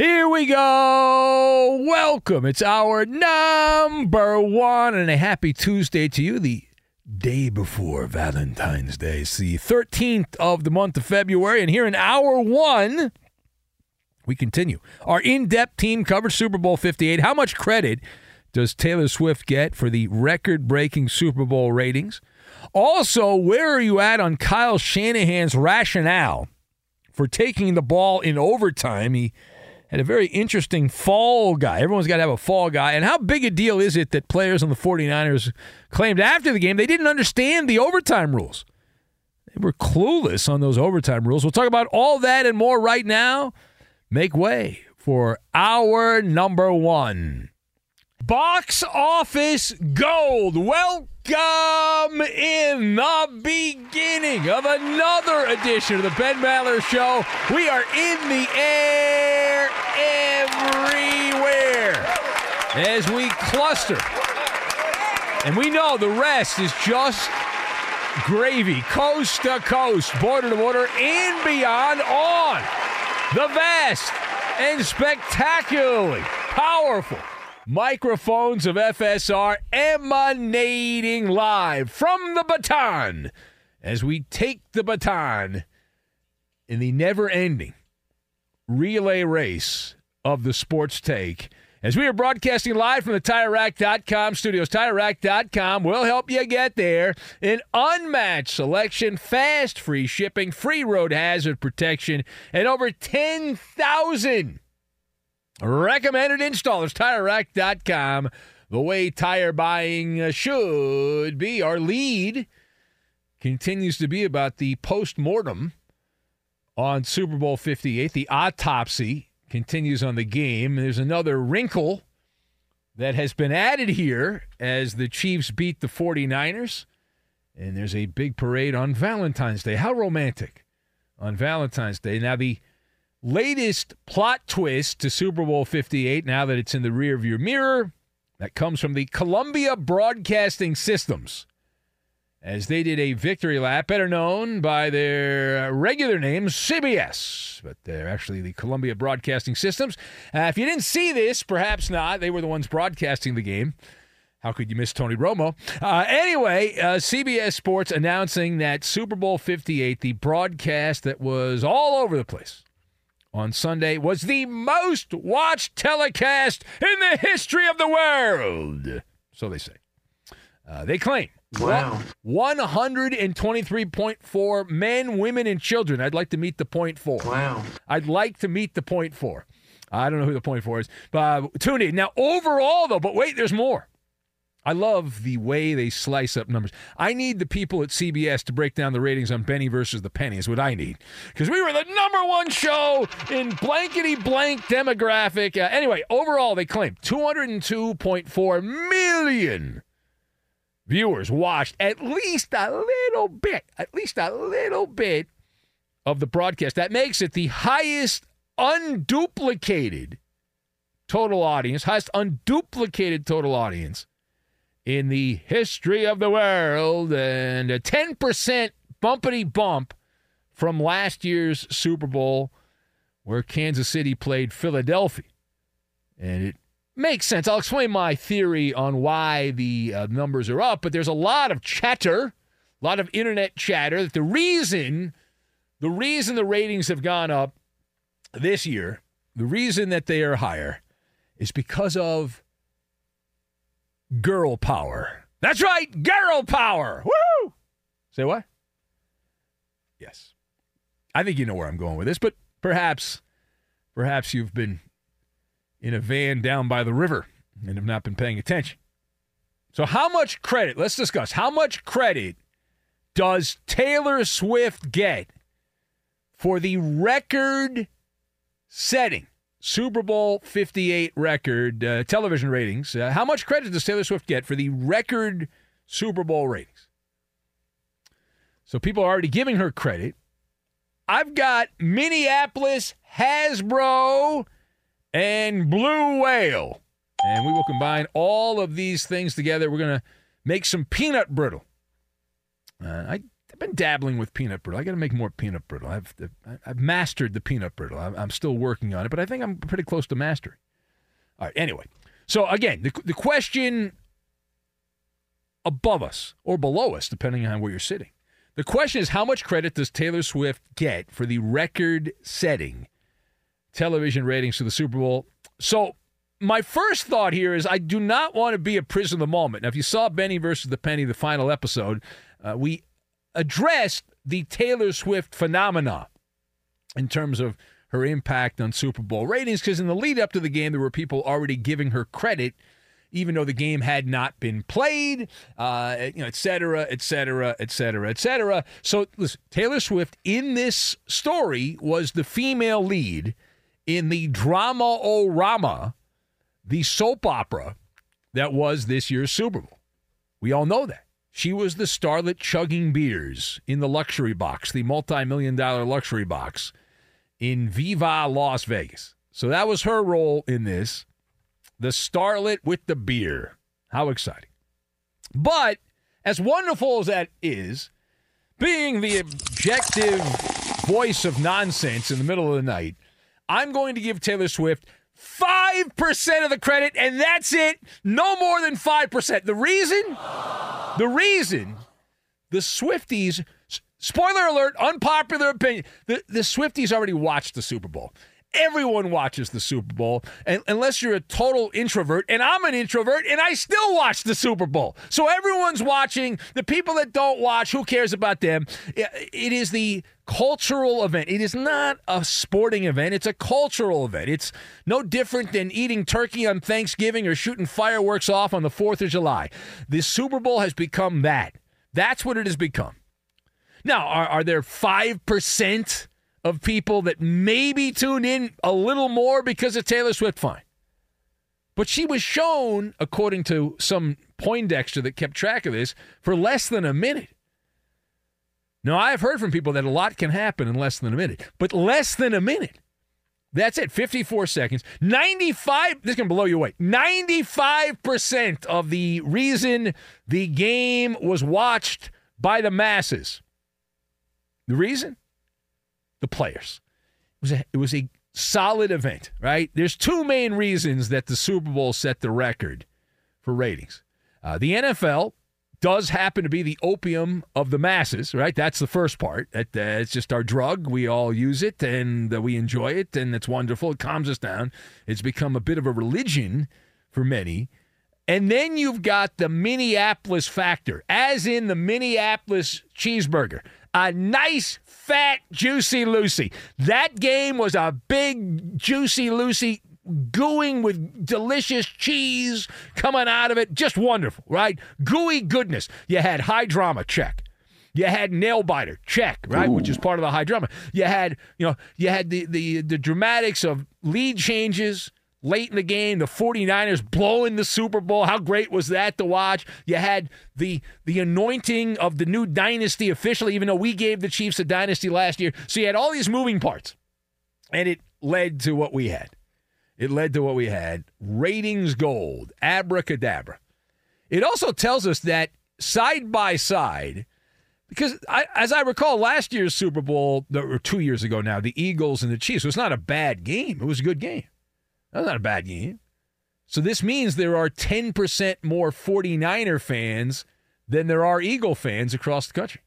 Here we go. Welcome. It's hour number one, and a happy Tuesday to you, the day before Valentine's Day. It's the 13th of the month of February, and here in hour one, we continue our in depth team coverage Super Bowl 58. How much credit does Taylor Swift get for the record breaking Super Bowl ratings? Also, where are you at on Kyle Shanahan's rationale for taking the ball in overtime? He had a very interesting fall guy. Everyone's got to have a fall guy. And how big a deal is it that players on the 49ers claimed after the game they didn't understand the overtime rules? They were clueless on those overtime rules. We'll talk about all that and more right now. Make way for hour number one. Box office gold. Welcome in the beginning of another edition of the Ben Maller Show. We are in the air everywhere as we cluster. And we know the rest is just gravy, coast to coast, border to border, and beyond on the vast and spectacularly powerful microphones of FSR emanating live from the baton as we take the baton in the never ending relay race of the sports take. As we are broadcasting live from the TireRack.com studios, TireRack.com will help you get there. An unmatched selection, fast free shipping, free road hazard protection, and over 10,000 recommended installers. TireRack.com, the way tire buying uh, should be. Our lead continues to be about the post mortem on Super Bowl 58, the autopsy continues on the game. There's another wrinkle that has been added here as the Chiefs beat the 49ers. And there's a big parade on Valentine's Day. How romantic on Valentine's Day. Now, the latest plot twist to Super Bowl 58, now that it's in the rearview mirror, that comes from the Columbia Broadcasting Systems as they did a victory lap, better known by their regular name, CBS, but they're actually the Columbia Broadcasting Systems. Uh, if you didn't see this, perhaps not. They were the ones broadcasting the game. How could you miss Tony Romo? Uh, anyway, uh, CBS Sports announcing that Super Bowl 58, the broadcast that was all over the place on Sunday, was the most watched telecast in the history of the world. So they say. Uh, they claim Wow. 123.4 men, women, and children. I'd like to meet the point four. Wow. I'd like to meet the point four. I don't know who the point four is, but uh, tune in. Now, overall, though, but wait, there's more. I love the way they slice up numbers. I need the people at CBS to break down the ratings on Benny versus the Penny, is what I need. Because we were the number one show in blankety blank demographic. Uh, anyway, overall, they claim 202.4 million viewers watched at least a little bit, at least a little bit of the broadcast. That makes it the highest unduplicated total audience, highest unduplicated total audience in the history of the world, and a 10% bumpity bump from last year's Super Bowl where Kansas City played Philadelphia. And it makes sense. I'll explain my theory on why the uh, numbers are up, but there's a lot of chatter, a lot of internet chatter that the reason the reason the ratings have gone up this year, the reason that they are higher is because of girl power. That's right, girl power. Woo! Say what? Yes. I think you know where I'm going with this, but perhaps perhaps you've been in a van down by the river and have not been paying attention. So how much credit, let's discuss, how much credit does Taylor Swift get for the record setting Super Bowl 58 record uh, television ratings. Uh, how much credit does Taylor Swift get for the record Super Bowl ratings? So people are already giving her credit. I've got Minneapolis, Hasbro, and Blue Whale. And we will combine all of these things together. We're going to make some peanut brittle. Uh, I been dabbling with peanut brittle. I got to make more peanut brittle. I've I've mastered the peanut brittle. I'm still working on it, but I think I'm pretty close to mastering. All right. Anyway, so again, the the question above us or below us, depending on where you're sitting. The question is, how much credit does Taylor Swift get for the record-setting television ratings for the Super Bowl? So my first thought here is I do not want to be a prisoner of the moment. Now, if you saw Benny versus the Penny, the final episode, uh, we addressed the Taylor Swift phenomena in terms of her impact on Super Bowl ratings because in the lead up to the game, there were people already giving her credit, even though the game had not been played, uh, you know, et cetera, et cetera, et cetera, et cetera. So, listen, Taylor Swift in this story was the female lead in the drama o rama, the soap opera that was this year's Super Bowl. We all know that. She was the starlet chugging beers in the luxury box, the multi million dollar luxury box in Viva Las Vegas. So that was her role in this. The starlet with the beer. How exciting. But as wonderful as that is, being the objective voice of nonsense in the middle of the night, I'm going to give Taylor Swift 5% of the credit, and that's it. No more than 5%. The reason? The reason the Swifties, spoiler alert, unpopular opinion, the, the Swifties already watched the Super Bowl. Everyone watches the Super Bowl, and, unless you're a total introvert. And I'm an introvert, and I still watch the Super Bowl. So everyone's watching. The people that don't watch, who cares about them? It is the cultural event. It is not a sporting event, it's a cultural event. It's no different than eating turkey on Thanksgiving or shooting fireworks off on the 4th of July. The Super Bowl has become that. That's what it has become. Now, are, are there 5%? Of people that maybe tune in a little more because of Taylor Swift, fine. But she was shown, according to some Poindexter that kept track of this, for less than a minute. Now, I've heard from people that a lot can happen in less than a minute, but less than a minute. That's it, 54 seconds. 95, this can blow you away. 95% of the reason the game was watched by the masses. The reason? The players. It was a, it was a solid event, right? There's two main reasons that the Super Bowl set the record for ratings. Uh, the NFL does happen to be the opium of the masses, right? That's the first part. That, uh, it's just our drug. We all use it and uh, we enjoy it, and it's wonderful. It calms us down. It's become a bit of a religion for many. And then you've got the Minneapolis factor, as in the Minneapolis cheeseburger. A nice, fat, juicy Lucy. That game was a big, juicy Lucy gooing with delicious cheese coming out of it. Just wonderful, right? Gooey goodness. You had high drama, check. You had nail biter, check, right, Ooh. which is part of the high drama. You had, you know, you had the the the dramatics of lead changes late in the game, the 49ers blowing the Super Bowl. How great was that to watch? You had the the anointing of the new dynasty officially, even though we gave the Chiefs a dynasty last year. So you had all these moving parts. And it led to what we had. It led to what we had. Ratings gold, abracadabra. It also tells us that side by side, because I, as I recall, last year's Super Bowl, or two years ago now, the Eagles and the Chiefs was not a bad game. It was a good game. That's not a bad game. So this means there are 10% more 49er fans than there are Eagle fans across the country.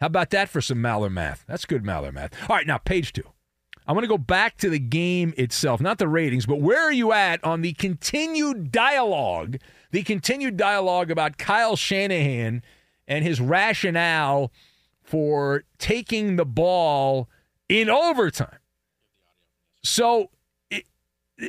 How about that for some Maller math? That's good Maller math. All right, now page two. I want to go back to the game itself, not the ratings, but where are you at on the continued dialogue, the continued dialogue about Kyle Shanahan and his rationale for taking the ball in overtime? So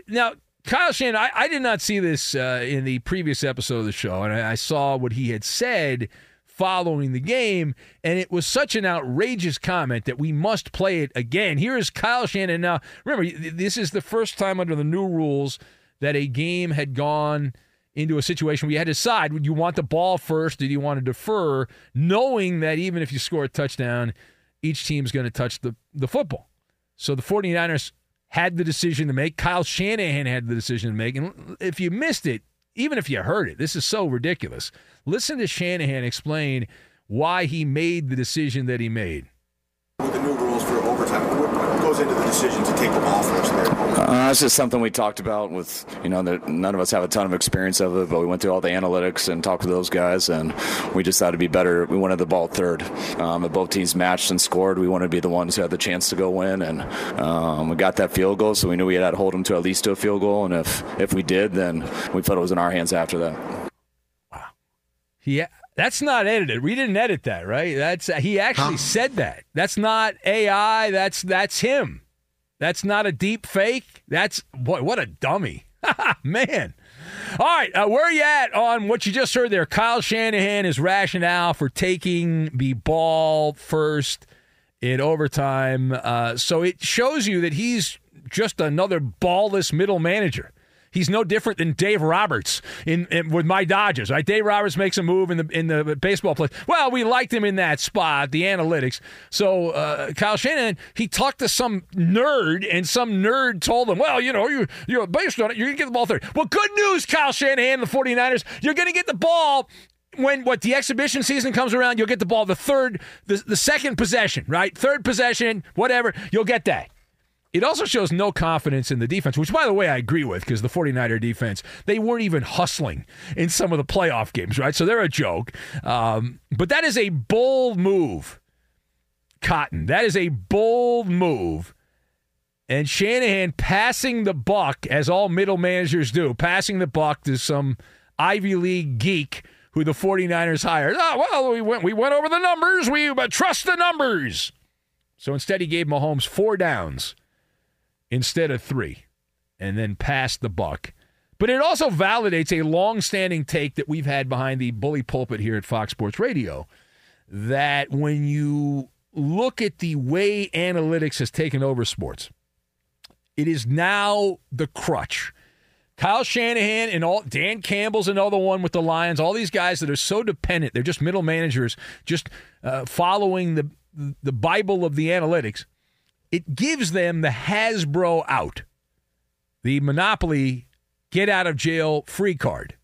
now, Kyle Shanahan, I, I, did not see this uh, in the previous episode of the show, and I, I saw what he had said following the game, and it was such an outrageous comment that we must play it again. Here is Kyle Shanahan. Now, remember, this is the first time under the new rules that a game had gone into a situation where you had to decide would you want the ball first, did you want to defer, knowing that even if you score a touchdown, each team's going to touch the, the football. So the 49ers had the decision to make. Kyle Shanahan had the decision to make. And if you missed it, even if you heard it, this is so ridiculous. Listen to Shanahan explain why he made the decision that he made. With the new rules for overtime, what goes into the decision to take the ball first there? Uh, it's just something we talked about with, you know, none of us have a ton of experience of it, but we went through all the analytics and talked to those guys, and we just thought it'd be better. We wanted the ball third. Um, if both teams matched and scored, we wanted to be the ones who had the chance to go win, and um, we got that field goal, so we knew we had to hold them to at least to a field goal, and if, if we did, then we felt it was in our hands after that. Wow. Yeah, that's not edited. We didn't edit that, right? That's he actually huh? said that. That's not AI. That's that's him. That's not a deep fake. That's boy, what a dummy, man. All right, uh, where are you at on what you just heard there? Kyle Shanahan is rationale for taking the ball first in overtime. Uh, so it shows you that he's just another ballless middle manager. He's no different than Dave Roberts in, in, with my Dodgers. Right? Dave Roberts makes a move in the in the baseball place. Well, we liked him in that spot, the analytics. So uh, Kyle Shanahan, he talked to some nerd, and some nerd told him, "Well, you know, you you're based on it, you're gonna get the ball third. Well, good news, Kyle Shanahan, the 49ers, you're gonna get the ball when what the exhibition season comes around, you'll get the ball the third, the, the second possession, right? Third possession, whatever, you'll get that. It also shows no confidence in the defense, which, by the way, I agree with because the 49er defense, they weren't even hustling in some of the playoff games, right? So they're a joke. Um, but that is a bold move, Cotton. That is a bold move. And Shanahan passing the buck, as all middle managers do, passing the buck to some Ivy League geek who the 49ers hired. Oh, well, we went, we went over the numbers. We trust the numbers. So instead, he gave Mahomes four downs instead of three and then pass the buck. But it also validates a long-standing take that we've had behind the bully pulpit here at Fox Sports Radio that when you look at the way analytics has taken over sports, it is now the crutch. Kyle Shanahan and all Dan Campbell's another one with the Lions. All these guys that are so dependent, they're just middle managers, just uh, following the the Bible of the analytics it gives them the Hasbro out, the Monopoly get out of jail free card.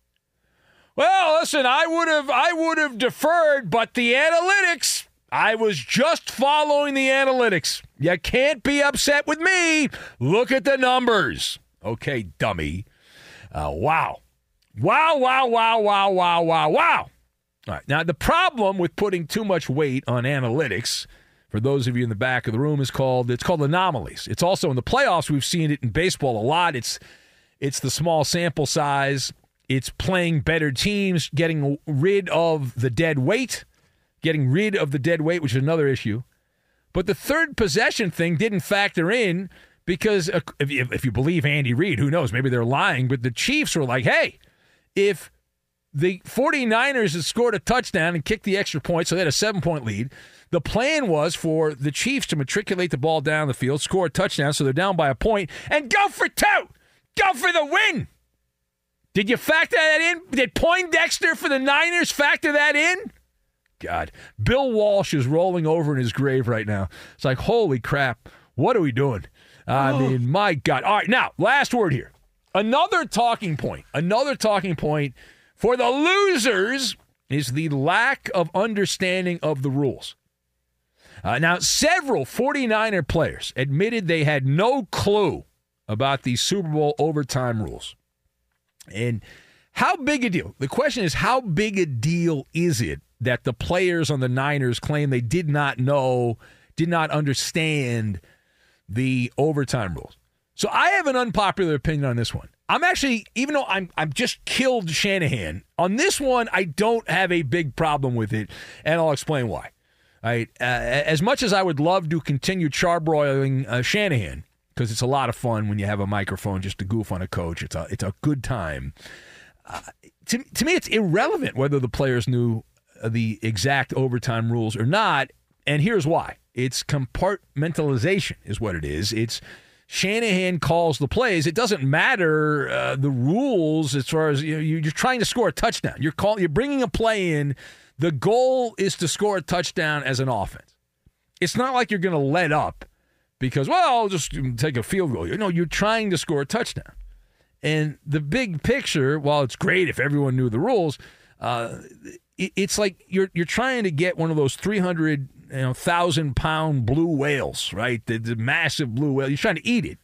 Well, listen, I would have I would have deferred, but the analytics, I was just following the analytics. You can't be upset with me. Look at the numbers. Okay, dummy. Uh, wow. Wow, wow, wow, wow, wow, wow, wow. All right. Now, the problem with putting too much weight on analytics for those of you in the back of the room is called it's called anomalies. It's also in the playoffs we've seen it in baseball a lot. It's it's the small sample size. It's playing better teams, getting rid of the dead weight, getting rid of the dead weight, which is another issue. But the third possession thing didn't factor in because uh, if, if you believe Andy Reid, who knows, maybe they're lying, but the Chiefs were like, hey, if the 49ers had scored a touchdown and kicked the extra point, so they had a seven point lead. The plan was for the Chiefs to matriculate the ball down the field, score a touchdown, so they're down by a point, and go for two. Go for the win. Did you factor that in? Did Poindexter for the Niners factor that in? God, Bill Walsh is rolling over in his grave right now. It's like, holy crap, what are we doing? I oh. mean, my God. All right, now, last word here. Another talking point, another talking point for the losers is the lack of understanding of the rules. Uh, now, several 49er players admitted they had no clue about the Super Bowl overtime rules. And how big a deal? The question is, how big a deal is it that the players on the Niners claim they did not know, did not understand the overtime rules? So I have an unpopular opinion on this one. I'm actually, even though I'm I'm just killed Shanahan on this one, I don't have a big problem with it, and I'll explain why. Right, uh, as much as I would love to continue charbroiling uh, Shanahan because it's a lot of fun when you have a microphone just to goof on a coach. It's a it's a good time. Uh, to to me, it's irrelevant whether the players knew uh, the exact overtime rules or not, and here's why: it's compartmentalization is what it is. It's Shanahan calls the plays. It doesn't matter uh, the rules as far as you know, you're trying to score a touchdown. You're call, you're bringing a play in. The goal is to score a touchdown as an offense. It's not like you're going to let up because well, I'll just take a field goal. You know, you're trying to score a touchdown. And the big picture, while it's great if everyone knew the rules, uh, it, it's like you're you're trying to get one of those 300 you know, thousand pound blue whales, right? The, the, massive blue whale. You're trying to eat it.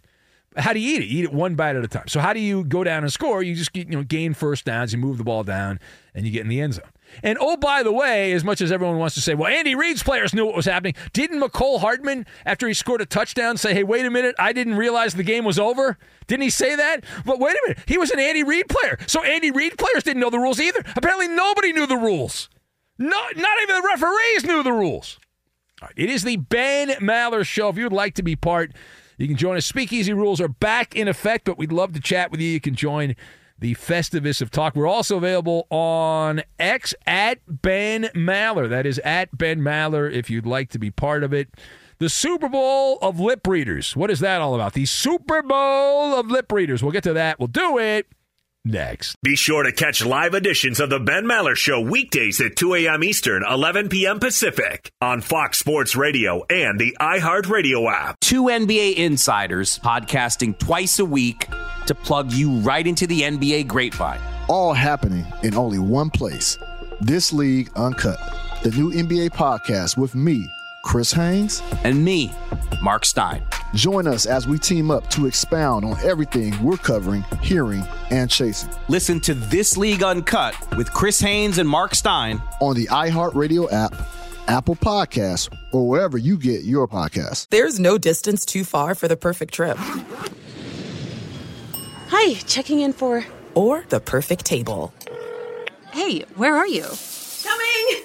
How do you eat it? You eat it one bite at a time. So how do you go down and score? You just you know gain first downs. You move the ball down, and you get in the end zone. And oh, by the way, as much as everyone wants to say, well, Andy Reid's players knew what was happening. Didn't Mecole Hardman, after he scored a touchdown, say, hey, wait a minute, I didn't realize the game was over? Didn't he say that? But wait a minute, he was an Andy Reid player. So Andy Reid players didn't know the rules either. Apparently, nobody knew the rules. No, not even the referees knew the rules. It is the Ben Maller Show. If you would like to be part, you can join us. Speakeasy rules are back in effect, but we'd love to chat with you. You can join the Festivus of Talk. We're also available on X at Ben Maller. That is at Ben Maller if you'd like to be part of it. The Super Bowl of lip readers. What is that all about? The Super Bowl of lip readers. We'll get to that. We'll do it next. Be sure to catch live editions of the Ben Maller Show weekdays at 2 a.m. Eastern, 11 p.m. Pacific on Fox Sports Radio and the iHeartRadio app. Two NBA insiders podcasting twice a week to plug you right into the NBA grapevine. All happening in only one place. This League Uncut, the new NBA podcast with me, Chris Haynes, and me, Mark Stein. Join us as we team up to expound on everything we're covering, hearing, and chasing. Listen to This League Uncut with Chris Haynes and Mark Stein on the iHeartRadio app, Apple Podcasts, or wherever you get your podcasts. There's no distance too far for the perfect trip. Hi, checking in for. Or the perfect table. Hey, where are you? Coming!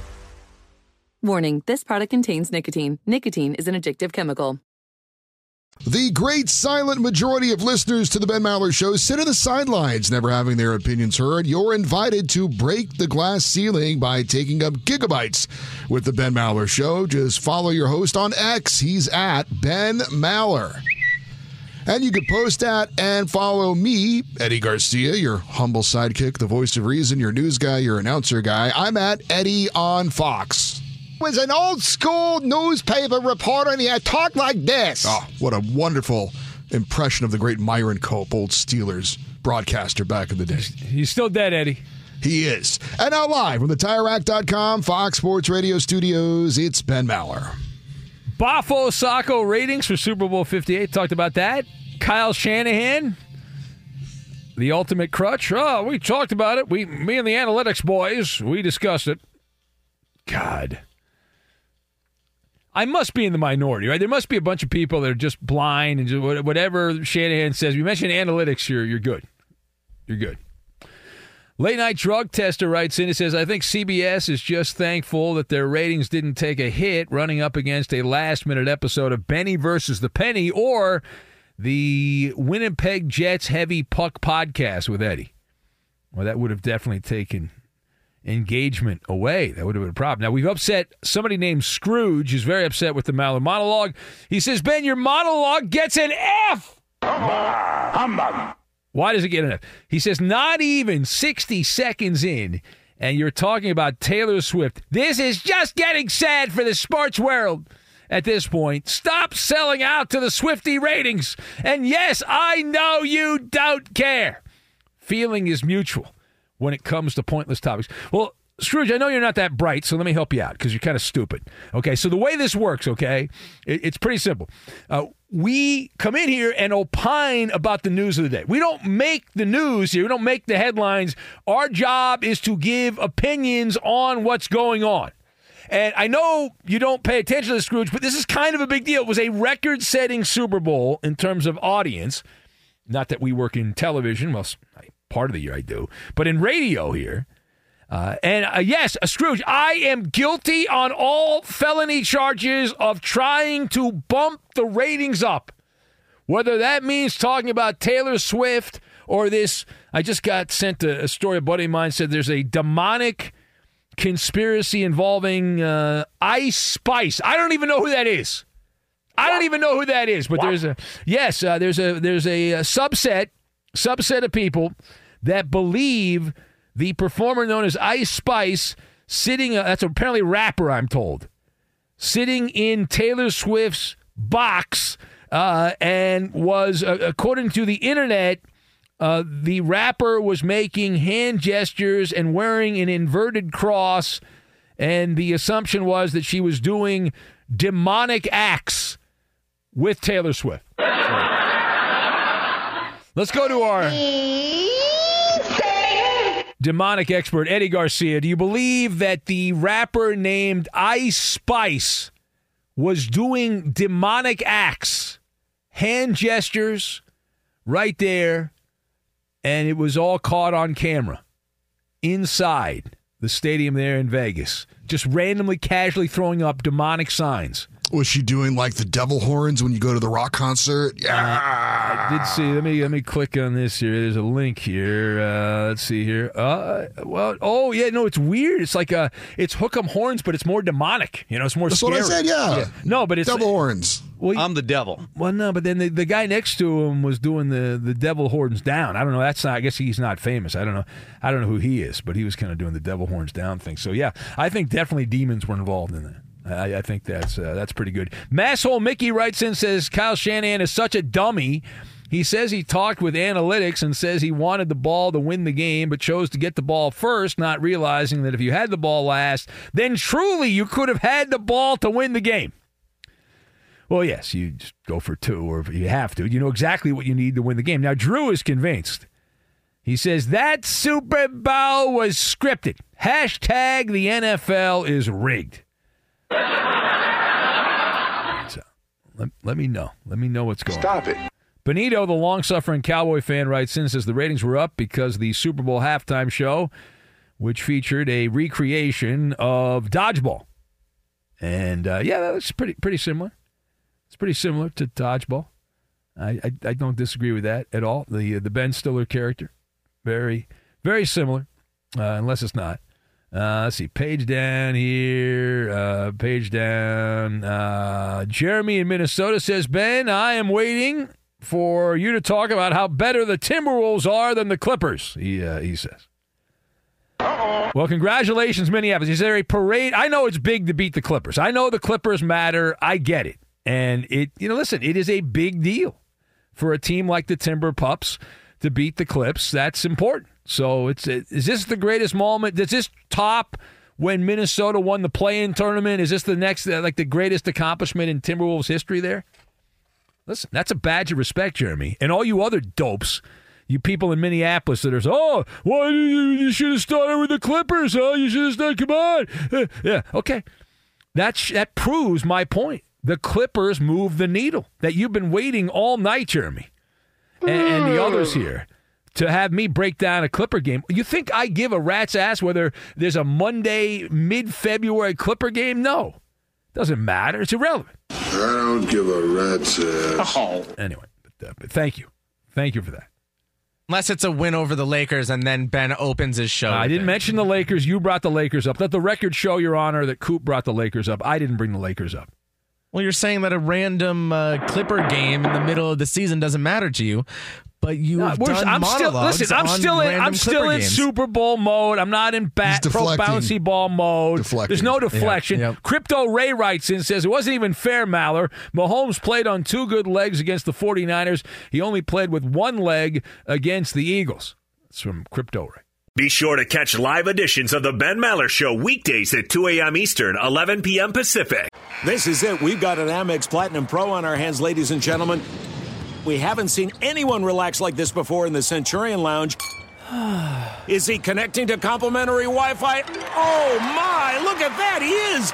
Warning, this product contains nicotine. Nicotine is an addictive chemical. The great silent majority of listeners to the Ben Maller Show sit on the sidelines, never having their opinions heard. You're invited to break the glass ceiling by taking up gigabytes with the Ben Maller Show. Just follow your host on X. He's at Ben Maller. And you can post at and follow me, Eddie Garcia, your humble sidekick, the voice of reason, your news guy, your announcer guy. I'm at Eddie on Fox was an old school newspaper reporter and he had talked like this. Oh, what a wonderful impression of the great Myron Cope, old Steelers broadcaster back in the day. He's still dead, Eddie. He is. And now live from the TireRack.com Fox Sports Radio studios, it's Ben Maller. Bafo Sacco ratings for Super Bowl 58. Talked about that. Kyle Shanahan, the ultimate crutch. Oh, we talked about it. We, me and the analytics boys, we discussed it. God. I must be in the minority, right? There must be a bunch of people that are just blind and just whatever Shanahan says. You mentioned analytics, you're you're good. You're good. Late night drug tester writes in. It says, "I think CBS is just thankful that their ratings didn't take a hit running up against a last minute episode of Benny versus the Penny or the Winnipeg Jets heavy puck podcast with Eddie. Well, that would have definitely taken engagement away. That would have been a problem. Now, we've upset somebody named Scrooge, who's very upset with the Maller monologue. He says, Ben, your monologue gets an F. Humbug. Why does it get an F? He says, not even 60 seconds in, and you're talking about Taylor Swift. This is just getting sad for the sports world at this point. Stop selling out to the Swifty ratings. And yes, I know you don't care. Feeling is mutual when it comes to pointless topics. Well, Scrooge, I know you're not that bright, so let me help you out because you're kind of stupid. Okay, so the way this works, okay, it, it's pretty simple. Uh, we come in here and opine about the news of the day. We don't make the news here, we don't make the headlines. Our job is to give opinions on what's going on. And I know you don't pay attention to this, Scrooge, but this is kind of a big deal. It was a record setting Super Bowl in terms of audience. Not that we work in television. Well, part of the year I do, but in radio here. Uh, and uh, yes, uh, Scrooge, I am guilty on all felony charges of trying to bump the ratings up. Whether that means talking about Taylor Swift or this, I just got sent a, a story. A buddy of mine said there's a demonic conspiracy involving uh, Ice Spice. I don't even know who that is. I don't even know who that is. But there's a yes, uh, there's a there's a, a subset subset of people that believe the performer known as Ice Spice sitting, uh, that's apparently rapper, I'm told, sitting in Taylor Swift's box uh, and was, uh, according to the internet, uh, the rapper was making hand gestures and wearing an inverted cross. And the assumption was that she was doing demonic acts with Taylor Swift. Let's go to our demonic expert Eddie Garcia, do you believe that the rapper named Ice Spice was doing demonic acts, hand gestures right there, and it was all caught on camera inside the stadium there in Vegas, just randomly, casually throwing up demonic signs? Was she doing like the devil horns when you go to the rock concert? Yeah. Uh, I did see. Let me let me click on this here. There's a link here. Uh, let's see here. Uh, well, oh yeah, no, it's weird. It's like uh, it's hook 'em horns, but it's more demonic. You know, it's more. That's scary. what I said. Yeah. No, but it's devil horns. Well, I'm the devil. Well, no, but then the, the guy next to him was doing the the devil horns down. I don't know. That's not. I guess he's not famous. I don't know. I don't know who he is, but he was kind of doing the devil horns down thing. So yeah, I think definitely demons were involved in that. I, I think that's uh, that's pretty good. Masshole Mickey writes in says Kyle Shanahan is such a dummy. He says he talked with analytics and says he wanted the ball to win the game, but chose to get the ball first, not realizing that if you had the ball last, then truly you could have had the ball to win the game. Well, yes, you just go for two, or if you have to. You know exactly what you need to win the game. Now, Drew is convinced. He says that Super Bowl was scripted. Hashtag the NFL is rigged. So, let, let me know. Let me know what's going Stop on. it. Benito, the long suffering Cowboy fan, writes in says the ratings were up because the Super Bowl halftime show, which featured a recreation of dodgeball. And uh, yeah, that's pretty pretty similar. It's pretty similar to dodgeball. I, I, I don't disagree with that at all. The the Ben Stiller character, very very similar, uh, unless it's not. Uh, let's see, page down here, uh, page down. Uh, Jeremy in Minnesota says, Ben, I am waiting for you to talk about how better the Timberwolves are than the Clippers. He uh, he says. Well, congratulations, Minneapolis. Is there a parade? I know it's big to beat the Clippers. I know the Clippers matter. I get it. And it, you know, listen, it is a big deal for a team like the Timber Pups to beat the Clips. That's important. So it's is this the greatest moment? Does this top when Minnesota won the play-in tournament? Is this the next uh, like the greatest accomplishment in Timberwolves history? There. Listen, that's a badge of respect, Jeremy, and all you other dopes. You people in Minneapolis that are, oh, why you, you should have started with the Clippers, huh? You should have started. Come on, Uh, yeah, okay. That sh- that proves my point. The Clippers move the needle that you've been waiting all night, Jeremy, and, and the others here to have me break down a Clipper game. You think I give a rat's ass whether there's a Monday mid February Clipper game? No, doesn't matter. It's irrelevant. I don't give a rat's ass. Anyway, but, uh, but thank you, thank you for that. Unless it's a win over the Lakers and then Ben opens his show. I didn't it. mention the Lakers. You brought the Lakers up. Let the record show, Your Honor, that Coop brought the Lakers up. I didn't bring the Lakers up. Well, you're saying that a random uh, Clipper game in the middle of the season doesn't matter to you, but you No, have we're- done I'm still listen. I'm on still in. I'm still Clipper in games. Super Bowl mode. I'm not in bat pro bouncy ball mode. Deflecting. There's no Yeah, deflection. Crypto Ray writes in says it wasn't even fair. Maller Mahomes played on two good legs against the 49ers. He only played with one leg against the Eagles. It's from Crypto Ray. Be sure to catch live editions of the Ben Maller Show weekdays at 2 a.m. Eastern, 11 p.m. Pacific. This is it. We've got an Amex Platinum Pro on our hands, ladies and gentlemen. We haven't seen anyone relax like this before in the Centurion Lounge. Is he connecting to complimentary Wi Fi? Oh my, look at that, he is!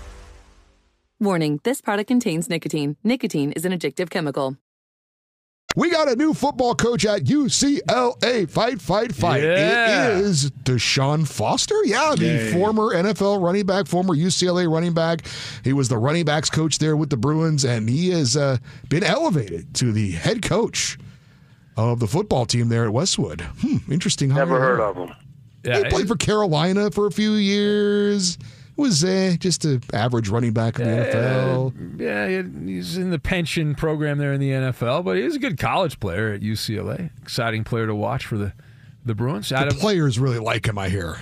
Warning, this product contains nicotine. Nicotine is an addictive chemical. We got a new football coach at UCLA. Fight, fight, fight. Yeah. It is Deshaun Foster. Yeah, the Yay. former NFL running back, former UCLA running back. He was the running backs coach there with the Bruins, and he has uh, been elevated to the head coach of the football team there at Westwood. Hmm, interesting. Never heard there. of him. he played for Carolina for a few years. Was uh, just an average running back in the NFL. Yeah, he's in the pension program there in the NFL, but he's a good college player at UCLA. Exciting player to watch for the the Bruins. The of- players really like him, I hear.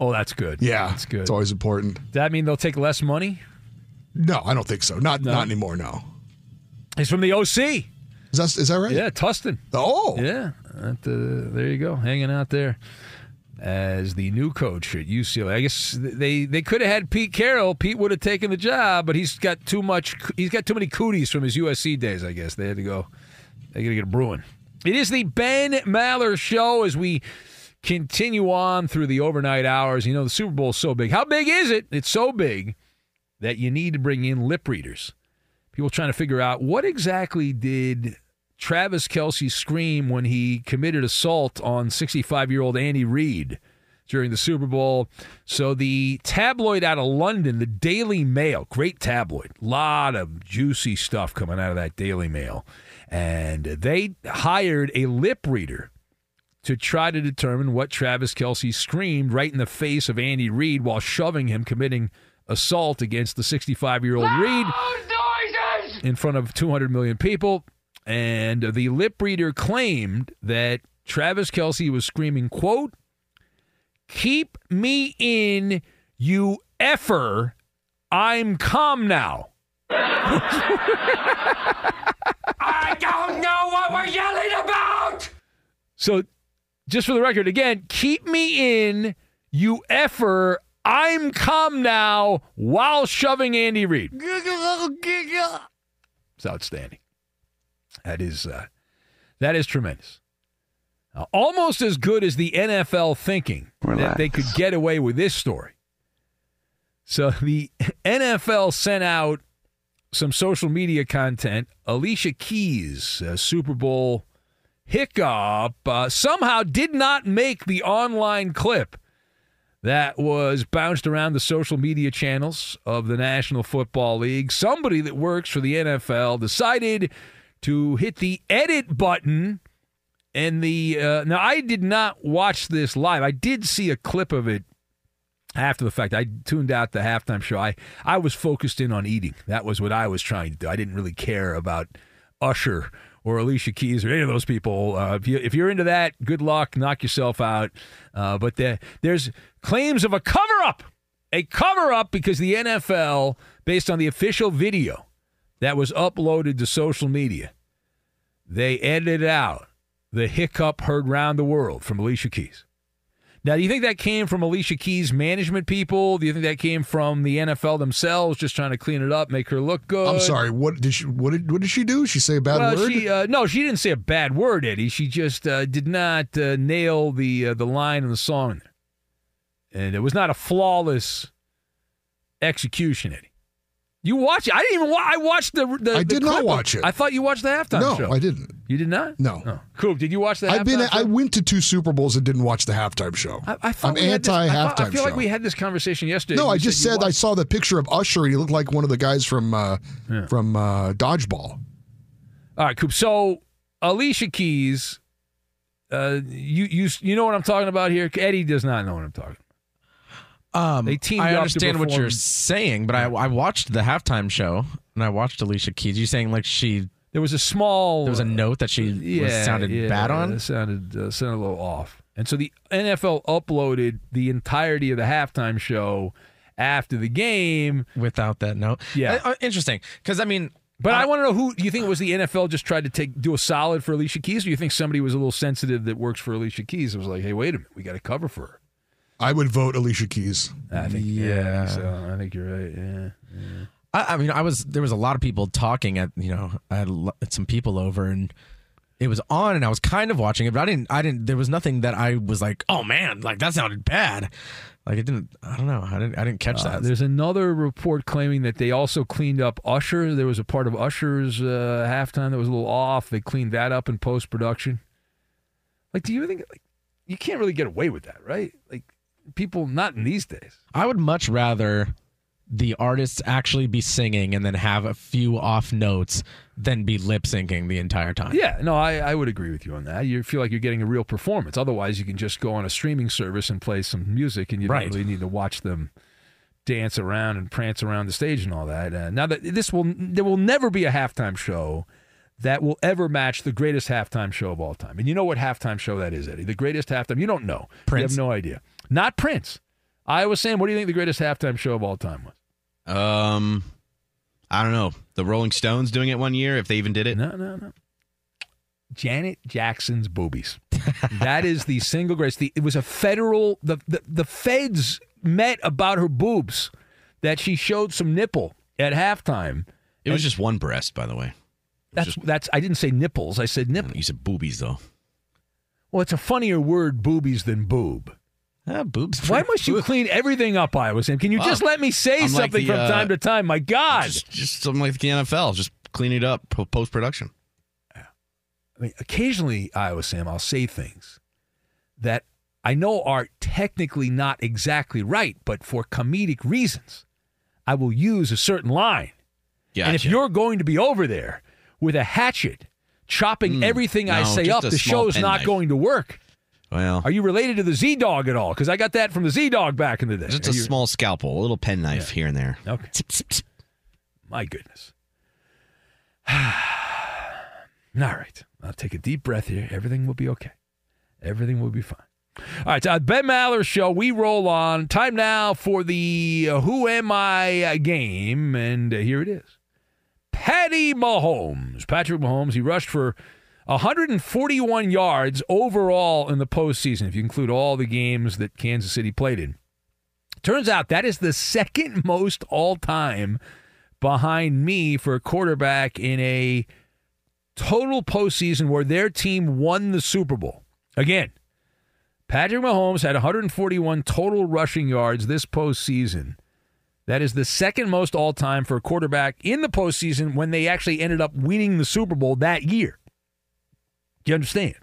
oh, that's good. Yeah, that's good. It's always important. Does that mean they'll take less money? No, I don't think so. Not No. not anymore. No. He's from the OC. Is that is that right? Yeah, Tustin. Oh, yeah. That, uh, there you go, hanging out there as the new coach at UCLA. I guess they they could have had Pete Carroll. Pete would have taken the job, but he's got too much. He's got too many cooties from his USC days. I guess they had to go. They got to get a Bruin. It is the Ben Maller Show as we continue on through the overnight hours. You know the Super Bowl is so big. How big is it? It's so big that you need to bring in lip readers. People trying to figure out what exactly did Travis Kelce scream when he committed assault on 65 year old Andy Reid during the Super Bowl. So the tabloid out of London, the Daily Mail, great tabloid, lot of juicy stuff coming out of that Daily Mail, and they hired a lip reader to try to determine what Travis Kelce screamed right in the face of Andy Reid while shoving him committing assault against the 65 year old Reid in front of 200 million people. And the lip reader claimed that Travis Kelce was screaming, quote, Keep me in, you effer. I'm calm now. I don't know what we're yelling about! So, just for the record, again, keep me in, you effer. I'm calm now while shoving Andy Reid. It's outstanding. That is uh, that is tremendous. Uh, almost as good as the NFL thinking that they could get away with this story. So the NFL sent out some social media content. Alicia Keys, uh, Super Bowl hiccup, uh, somehow did not make the online clip that was bounced around the social media channels of the National Football League. Somebody that works for the NFL decided to hit the edit button. And the uh, now I did not watch this live. I did see a clip of it after the fact. I tuned out the halftime show. I I was focused in on eating. That was what I was trying to do. I didn't really care about Usher or Alicia Keys or any of those people. Uh, if you if you're into that, good luck. Knock yourself out. Uh, but the, there's claims of a cover up, a cover up because the NFL, based on the official video that was uploaded to social media, they edited out the hiccup heard round the world from Alicia Keys. Now, do you think that came from Alicia Keys' management people? Do you think that came from the NFL themselves, just trying to clean it up, make her look good? I'm sorry. What did she? What did what did she do? She say a bad well, word? she uh, no, she didn't say a bad word, Eddie. She just uh, did not uh, nail the uh, the line in the song, and it was not a flawless execution, Eddie. You watch it? I didn't even. Wa- I watched the. the I the did not clip. watch it. I thought you watched the halftime no, show. No, I didn't. You did not? No. Oh. Cool. Did you watch the? I've been. halftime I went to two Super Bowls and didn't watch the halftime show. I, I had anti I thought- halftime I feel show. like we had this conversation yesterday. no, I just you said I saw the picture of Usher and he looked like one of the guys from uh, from uh, Dodgeball. All right, Coop. So Alicia Keys, uh, you you you know what I'm talking about here. Eddie does not know what I'm talking. about. Um, They teamed I understand what you're saying, but I, I watched the halftime show and I watched Alicia Keys. You saying like she there was a small There was a note that she was sounded yeah, bad on. It sounded uh, sounded a little off. And so the NFL uploaded the entirety of the halftime show after the game without that note. Yeah, Uh, uh, interesting. Because I mean, but I, want to know who do you think it was the NFL just tried to take do a solid for Alicia Keys, or do you think somebody was a little sensitive that works for Alicia Keys? It was like, hey, wait a minute, we got to cover for her. I would vote Alicia Keys. I think yeah, I think, so. I think you're right. Yeah. yeah. I, I mean, I was there was a lot of people talking at you know I had lo- some people over and it was on and I was kind of watching it, but I didn't I didn't there was nothing that I was like, oh man, like that sounded bad. Like it didn't. I don't know. I didn't. I didn't catch Uh, that. there's another report claiming that they also cleaned up Usher. There was a part of Usher's uh, halftime that was a little off. They cleaned that up in post production. Like, do you think like you can't really get away with that, right? Like, people not in these days. I would much rather the artists actually be singing and then have a few off notes than be lip syncing the entire time. Yeah, no, I, I would agree with you on that. You feel like you're getting a real performance. Otherwise, you can just go on a streaming service and play some music, and you Right. don't really need to watch them dance around and prance around the stage and all that. Uh, now that this will, there will never be a halftime show that will ever match the greatest halftime show of all time. And you know what halftime show that is, Eddie? The greatest halftime. You don't know. Prince. You have no idea. Not Prince. I was saying, what do you think the greatest halftime show of all time was? Um, I don't know. The Rolling Stones doing it one year, if they even did it. No, no, no. Janet Jackson's boobies. that is the single greatest. The, it was a federal. The, the the feds met about her boobs. That she showed some nipple at halftime. It was just one breast, by the way. That's that's. I didn't say nipples. I said nipple. You said boobies, though. Well, it's a funnier word, boobies, than boob. Ah, boobs. Why must you clean everything up? Iowa Sam? Can you just Well, let me say I'm like something the, from uh, time to time? My God. Just, just something like the NFL. Just clean it up post production. I mean, occasionally, Iowa Sam, I'll say things that I know are technically not exactly right, but for comedic reasons, I will use a certain line. And if you're going to be over there with a hatchet chopping everything I no, say just up, a the small show's not penknife. going to work. Well, Are you related to the Z Dog at all? Because I got that from the Z Dog back in the day. just Are a you- small scalpel, a little penknife here and there. Okay. My goodness. All right. I'll take a deep breath here. Everything will be okay. Everything will be fine. All right, uh, Ben Maller show. We roll on. Time now for the uh, Who Am I game, and uh, here it is. Patty Mahomes. Patrick Mahomes. He rushed for 141 yards overall in the postseason, if you include all the games that Kansas City played in. Turns out that is the second most all time behind me for a quarterback in a total postseason where their team won the Super Bowl. Again, Patrick Mahomes had 141 total rushing yards this postseason. That is the second most all time for a quarterback in the postseason when they actually ended up winning the Super Bowl that year. Do you understand?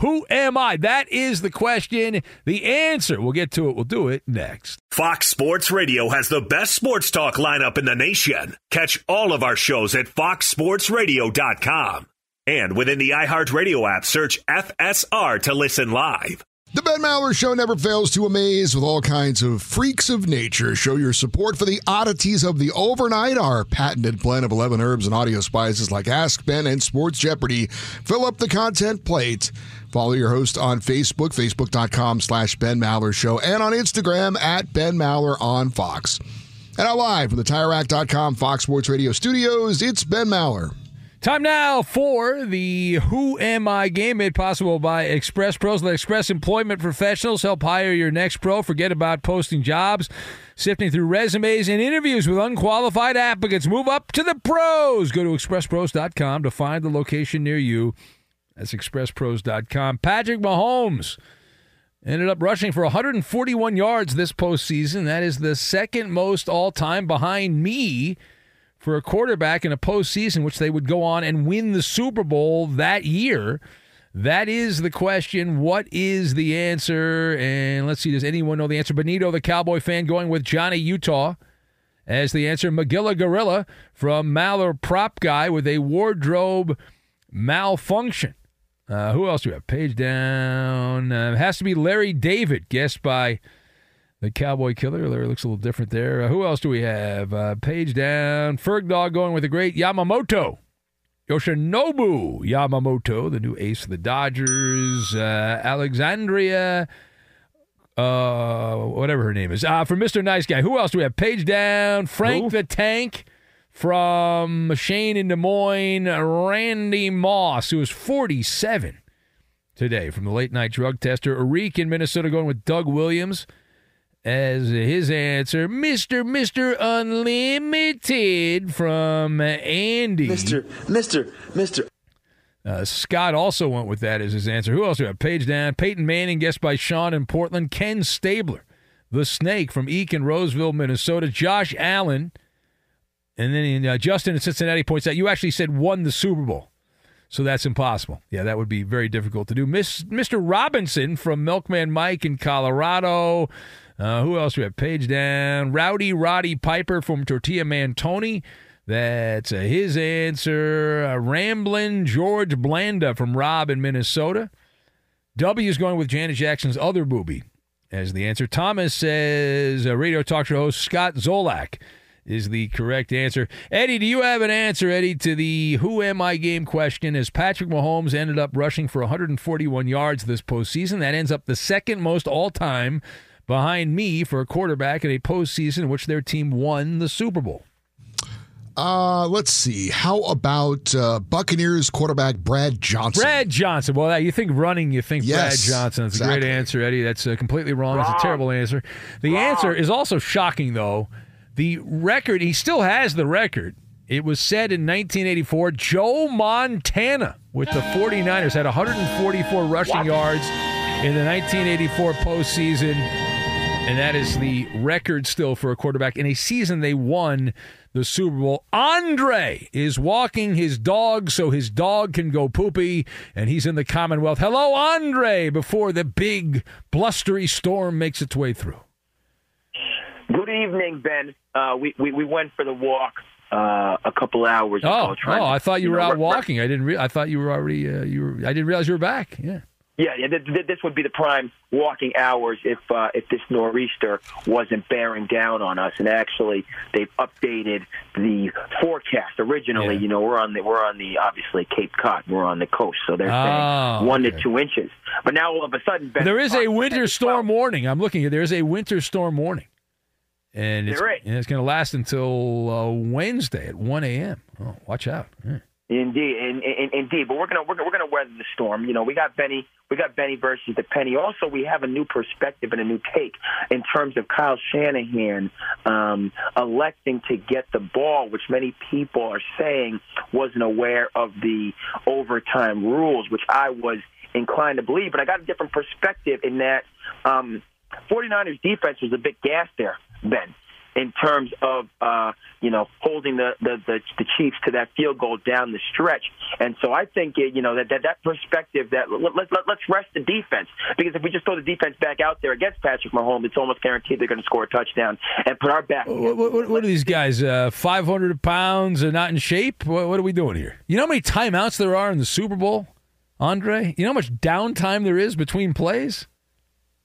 Who am I? That is the question. The answer, we'll get to it. We'll do it next. Fox Sports Radio has the best sports talk lineup in the nation. Catch all of our shows at foxsportsradio.com. And within the iHeartRadio app, search FSR to listen live. The Ben Maller Show never fails to amaze with all kinds of freaks of nature. Show your support for the oddities of the overnight. Our patented blend of 11 herbs and audio spices like Ask Ben and Sports Jeopardy fill up the content plate. Follow your host on Facebook, facebook.com slash Ben Maller Show, and on Instagram at Ben Maller on Fox. And now live from the TireRack.com Fox Sports Radio studios, it's Ben Maller. Time now for the Who Am I game made possible by Express Pros. Let Express Employment Professionals help hire your next pro. Forget about posting jobs, sifting through resumes and interviews with unqualified applicants. Move up to the pros. Go to expresspros.com to find the location near you. That's expresspros.com. Patrick Mahomes ended up rushing for 141 yards this postseason. That is the second most all time behind me for a quarterback in a postseason, which they would go on and win the Super Bowl that year. That is the question. What is the answer? And let's see, does anyone know the answer? Benito, the Cowboy fan, going with Johnny Utah as the answer. Magilla Gorilla from Maller Prop Guy with a wardrobe malfunction. Uh, who else do we have? Page down. Uh, has to be Larry David, guessed by the Cowboy Killer. Larry looks a little different there. Uh, who else do we have? Uh, page down. Ferg Dog going with the great Yamamoto. Yoshinobu Yamamoto, the new ace of the Dodgers. Uh, Alexandria, uh, whatever her name is. Uh, for Mr. Nice Guy. Who else do we have? Page down. Frank Who? the Tank from Shane in Des Moines. Randy Moss, who is 47 today from the late night drug tester. Arik in Minnesota going with Doug Williams as his answer. Mr. Mr. Unlimited from Andy. Mr. Mr. Mr. Uh, Scott also went with that as his answer. Who else do we have? Page down. Peyton Manning, guessed by Sean in Portland. Ken Stabler, the Snake from Eak in Roseville, Minnesota. Josh Allen. And then uh, Justin in Cincinnati points out you actually said won the Super Bowl. So that's impossible. Yeah, that would be very difficult to do. Miss, Mr. Robinson from Milkman Mike in Colorado. Uh, who else we have? Page down. Rowdy Roddy Piper from Tortilla Man Tony. That's uh, his answer. Uh, Ramblin' George Blanda from Rob in Minnesota. W is going with Janet Jackson's other booby as the answer. Thomas says uh, radio talk show host Scott Zolak is the correct answer. Eddie, do you have an answer, Eddie, to the who am I game question? As Patrick Mahomes ended up rushing for 141 yards this postseason, that ends up the second most all time behind me for a quarterback in a postseason in which their team won the Super Bowl. Uh, let's see. How about uh, Buccaneers quarterback Brad Johnson? Brad Johnson. Well, you think running, you think Yes, Brad Johnson. That's a great answer, Eddie. That's uh, completely wrong. It's a terrible answer. The answer is also shocking, though. The record, he still has the record. It was said in 1984. Joe Montana with the 49ers had 144 rushing yards in the 1984 postseason. And that is the record still for a quarterback. In a season, they won the Super Bowl. Andre is walking his dog so his dog can go poopy, and he's in the Commonwealth. Hello, Andre, before the big blustery storm makes its way through. Good evening, Ben. Uh, we, we we went for the walk uh, a couple hours. Oh, trying oh, to, I thought you were know, out walking. I didn't. Re- I thought you were already. Uh, you were. I didn't realize you were back. Yeah. Yeah, yeah. Th- th- this would be the prime walking hours if uh, if this nor'easter wasn't bearing down on us. And actually, they've updated the forecast. Originally, Yeah. you know, we're on the we're on the obviously Cape Cod. We're on the coast, so they're Oh, saying one okay. to two inches. But now all of a sudden, Ben, There is a winter storm warning. I'm looking at. There is a winter storm warning, and it's, and it's going to last until uh, Wednesday at 1 a.m. Oh, watch out. Yeah. Indeed, in, in, indeed. But we're gonna we're, we're gonna weather the storm. You know, we got Benny, we got Benny versus the Penny. Also, we have a new perspective and a new take in terms of Kyle Shanahan um, electing to get the ball, which many people are saying wasn't aware of the overtime rules, which I was inclined to believe. But I got a different perspective in that um, 49ers defense was a bit gassed there, Ben in terms of uh, you know holding the, the the the Chiefs to that field goal down the stretch. And so I think you know that that, that perspective that let, let, let, let's rest the defense because if we just throw the defense back out there against Patrick Mahomes, it's almost guaranteed they're going to score a touchdown and put our back. What, what, what are these guys? Uh, 500 pounds and not in shape? What, what are we doing here? You know how many timeouts there are in the Super Bowl, Andre? You know how much downtime there is between plays?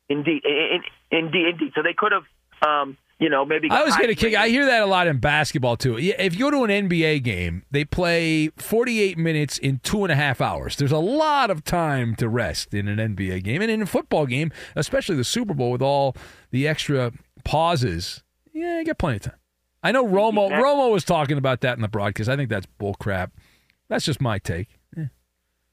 Indeed, in, in, indeed, indeed. So they could have. Um, you know, maybe I was going to kick. I hear that a lot in basketball too. If you go to an NBA game, they play 48 minutes in two and a half hours. There's a lot of time to rest in an NBA game, and in a football game, especially the Super Bowl with all the extra pauses. Yeah, you get plenty of time. I know Romo. Romo was talking about that in the broadcast. I think that's bull crap. That's just my take.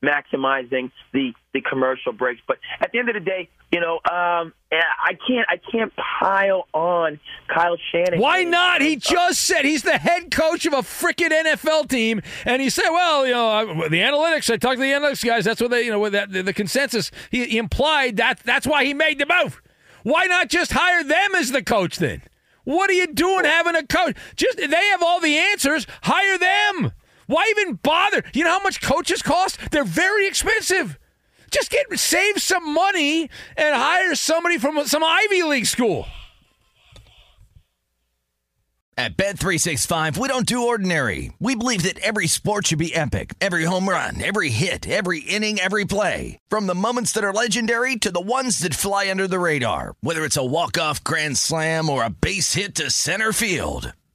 Maximizing the the commercial breaks. But at the end of the day, you know, um, I can't I can't pile on Kyle Shanahan. Why not? He just said he's the head coach of a freaking NFL team, and he said, "Well, you know, the analytics. I talked to the analytics guys. That's what they, you know, with that the, consensus. He implied that that's why he made the move. Why not just hire them as the coach then? What are you doing having a coach? Just they have all the answers. Hire them. Why even bother? You know how much coaches cost? They're very expensive. Just get save some money and hire somebody from some Ivy League school. At Bet365, we don't do ordinary. We believe that every sport should be epic. Every home run, every hit, every inning, every play. From the moments that are legendary to the ones that fly under the radar. Whether it's a walk-off grand slam or a base hit to center field.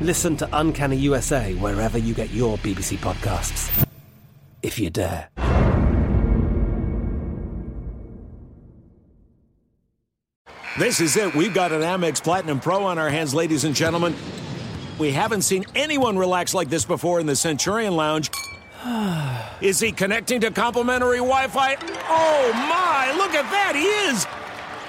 Listen to Uncanny USA wherever you get your BBC podcasts, if you dare. This is it. We've got an Amex Platinum Pro on our hands, ladies and gentlemen. We haven't seen anyone relax like this before in the Centurion Lounge. Is he connecting to complimentary Wi Fi? Oh my, look at that, he is!